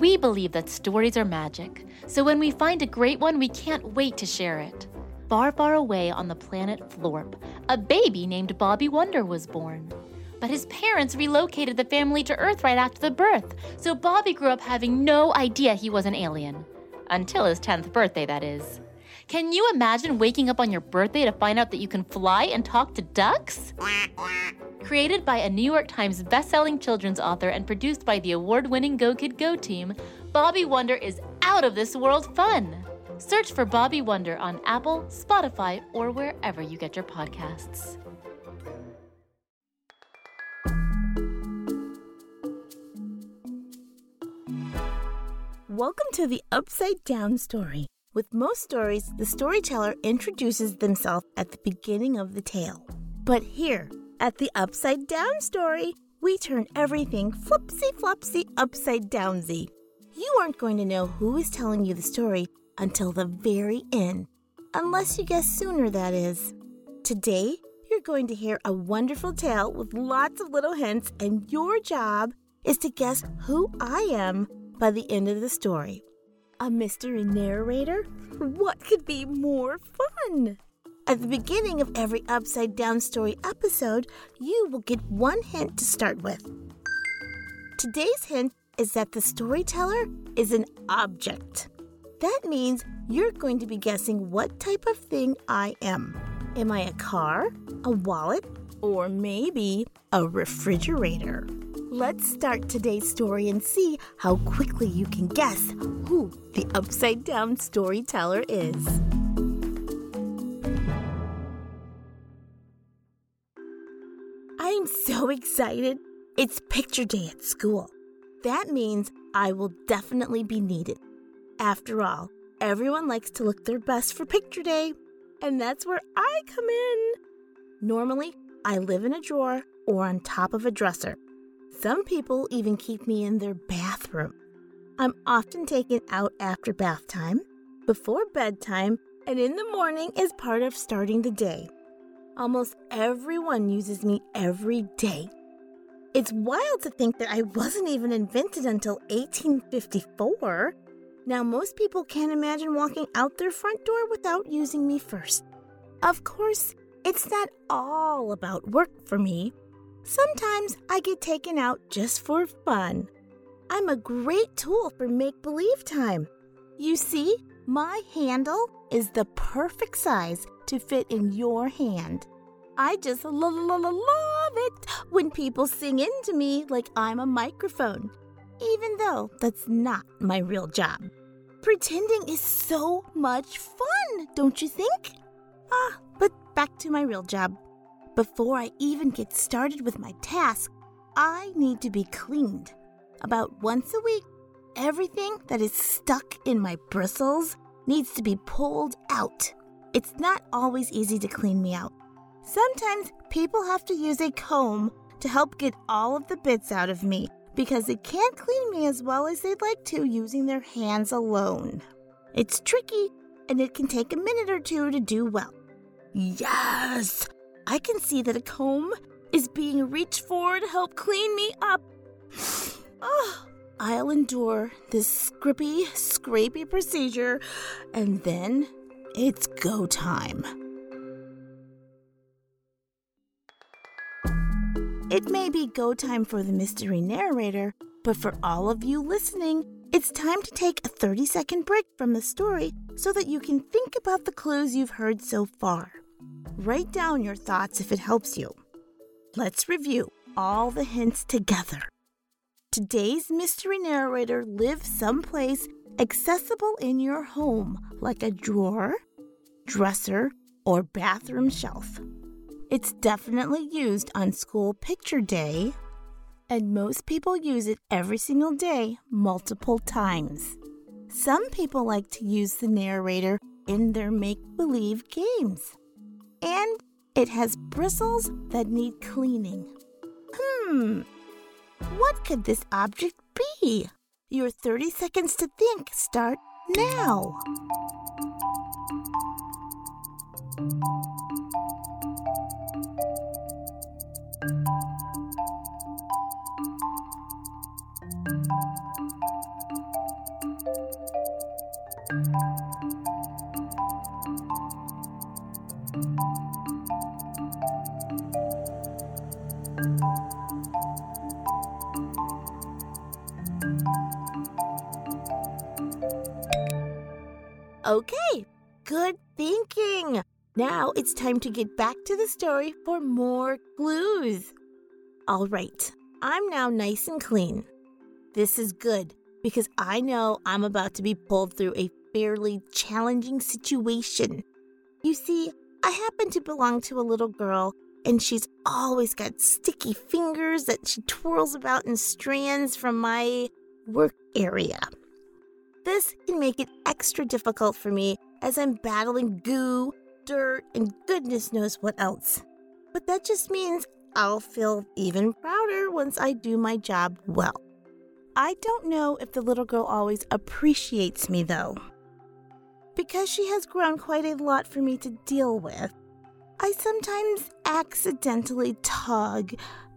We believe that stories are magic, so when we find a great one, we can't wait to share it. Far, far away on the planet Florp, a baby named Bobby Wonder was born. But his parents relocated the family to Earth right after the birth, so Bobby grew up having no idea he was an alien. Until his 10th birthday, that is. Can you imagine waking up on your birthday to find out that you can fly and talk to ducks? Created by a New York Times bestselling children's author and produced by the award winning Go Kid Go team, Bobby Wonder is out of this world fun. Search for Bobby Wonder on Apple, Spotify, or wherever you get your podcasts. Welcome to the Upside Down Story. With most stories, the storyteller introduces themselves at the beginning of the tale. But here, at the Upside Down Story, we turn everything flipsy flopsy upside downsy. You aren't going to know who is telling you the story until the very end, unless you guess sooner, that is. Today, you're going to hear a wonderful tale with lots of little hints, and your job is to guess who I am by the end of the story. A mystery narrator? What could be more fun? At the beginning of every Upside Down Story episode, you will get one hint to start with. Today's hint is that the storyteller is an object. That means you're going to be guessing what type of thing I am. Am I a car, a wallet, or maybe a refrigerator? Let's start today's story and see how quickly you can guess who the upside down storyteller is. I'm so excited. It's picture day at school. That means I will definitely be needed. After all, everyone likes to look their best for picture day, and that's where I come in. Normally, I live in a drawer or on top of a dresser. Some people even keep me in their bathroom. I'm often taken out after bath time, before bedtime, and in the morning as part of starting the day. Almost everyone uses me every day. It's wild to think that I wasn't even invented until 1854. Now, most people can't imagine walking out their front door without using me first. Of course, it's not all about work for me. Sometimes I get taken out just for fun. I'm a great tool for make believe time. You see, my handle is the perfect size to fit in your hand. I just lo- lo- lo- love it when people sing into me like I'm a microphone, even though that's not my real job. Pretending is so much fun, don't you think? Ah, but back to my real job. Before I even get started with my task, I need to be cleaned. About once a week, everything that is stuck in my bristles needs to be pulled out. It's not always easy to clean me out. Sometimes people have to use a comb to help get all of the bits out of me because they can't clean me as well as they'd like to using their hands alone. It's tricky and it can take a minute or two to do well. Yes! I can see that a comb is being reached for to help clean me up. oh, I'll endure this scrippy, scrapey procedure, and then it's go time. It may be go time for the mystery narrator, but for all of you listening, it's time to take a 30 second break from the story so that you can think about the clues you've heard so far. Write down your thoughts if it helps you. Let's review all the hints together. Today's mystery narrator lives someplace accessible in your home, like a drawer, dresser, or bathroom shelf. It's definitely used on school picture day. and most people use it every single day, multiple times. Some people like to use the narrator in their make believe games. And it has bristles that need cleaning. Hmm, what could this object be? Your 30 seconds to think start now. Okay, good thinking. Now it's time to get back to the story for more clues. All right, I'm now nice and clean. This is good because I know I'm about to be pulled through a fairly challenging situation. You see, I happen to belong to a little girl, and she's always got sticky fingers that she twirls about in strands from my work area. This can make it extra difficult for me as I'm battling goo, dirt, and goodness knows what else. But that just means I'll feel even prouder once I do my job well. I don't know if the little girl always appreciates me, though. Because she has grown quite a lot for me to deal with, I sometimes accidentally tug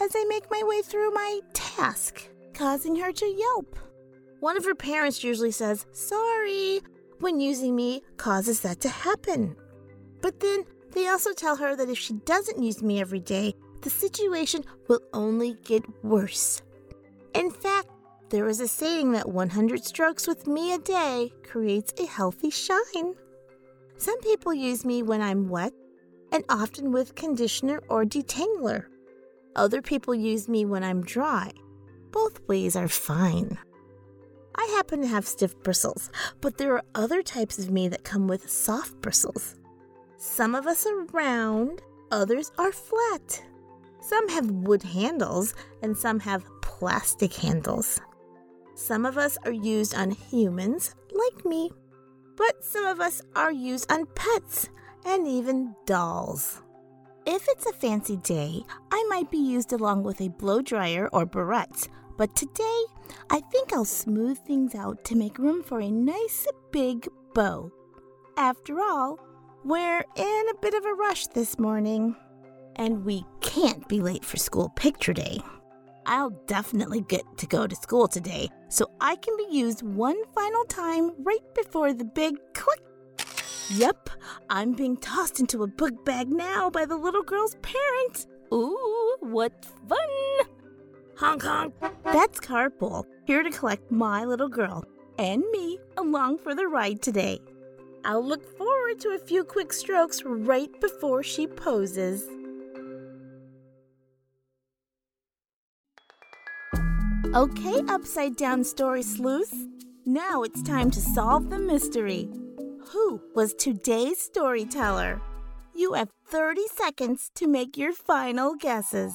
as I make my way through my task, causing her to yelp. One of her parents usually says, sorry, when using me causes that to happen. But then they also tell her that if she doesn't use me every day, the situation will only get worse. In fact, there is a saying that 100 strokes with me a day creates a healthy shine. Some people use me when I'm wet and often with conditioner or detangler. Other people use me when I'm dry. Both ways are fine. I happen to have stiff bristles, but there are other types of me that come with soft bristles. Some of us are round, others are flat. Some have wood handles, and some have plastic handles. Some of us are used on humans, like me, but some of us are used on pets and even dolls. If it's a fancy day, I might be used along with a blow dryer or barrettes, but today, I think I'll smooth things out to make room for a nice big bow. After all, we're in a bit of a rush this morning, and we can't be late for school picture day. I'll definitely get to go to school today, so I can be used one final time right before the big click. Yep, I'm being tossed into a book bag now by the little girl's parents. Ooh, what fun! Honk honk. That's Carpool, here to collect my little girl and me along for the ride today. I'll look forward to a few quick strokes right before she poses. Okay, upside down story sleuth. Now it's time to solve the mystery. Who was today's storyteller? You have 30 seconds to make your final guesses.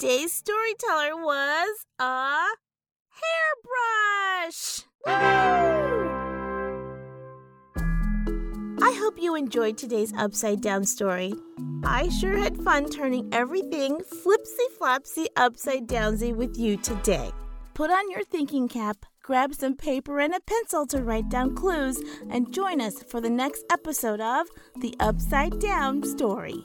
Today's storyteller was a hairbrush. I hope you enjoyed today's upside down story. I sure had fun turning everything flipsy flopsy upside downsy with you today. Put on your thinking cap, grab some paper and a pencil to write down clues, and join us for the next episode of The Upside Down Story.